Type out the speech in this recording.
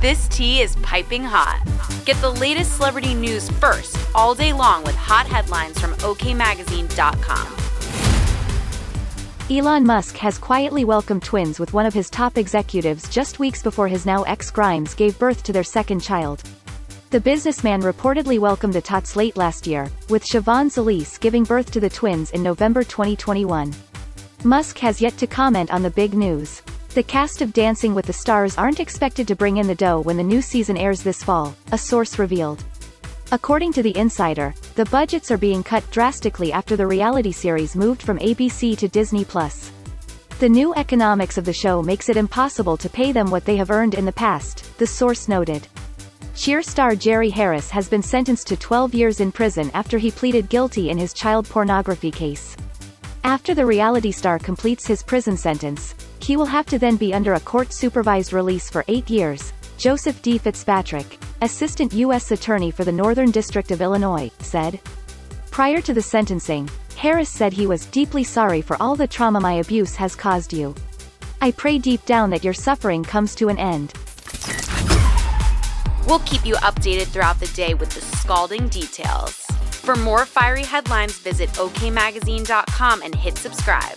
This tea is piping hot. Get the latest celebrity news first all day long with hot headlines from OKMagazine.com. Elon Musk has quietly welcomed twins with one of his top executives just weeks before his now ex Grimes gave birth to their second child. The businessman reportedly welcomed the tots late last year, with Shivon Zilis giving birth to the twins in November 2021. Musk has yet to comment on the big news. The cast of Dancing with the Stars aren't expected to bring in the dough when the new season airs this fall, a source revealed. According to The Insider, the budgets are being cut drastically after the reality series moved from ABC to Disney+. The new economics of the show makes it impossible to pay them what they have earned in the past, the source noted. Cheer star Jerry Harris has been sentenced to 12 years in prison after he pleaded guilty in his child pornography case. After the reality star completes his prison sentence, he will have to then be under a court-supervised release for eight years, Joseph D. Fitzpatrick, assistant U.S. attorney for the Northern District of Illinois, said. Prior to the sentencing, Harris said he was deeply sorry for all the trauma my abuse has caused you. I pray deep down that your suffering comes to an end. We'll keep you updated throughout the day with the scalding details. For more fiery headlines, visit okmagazine.com and hit subscribe.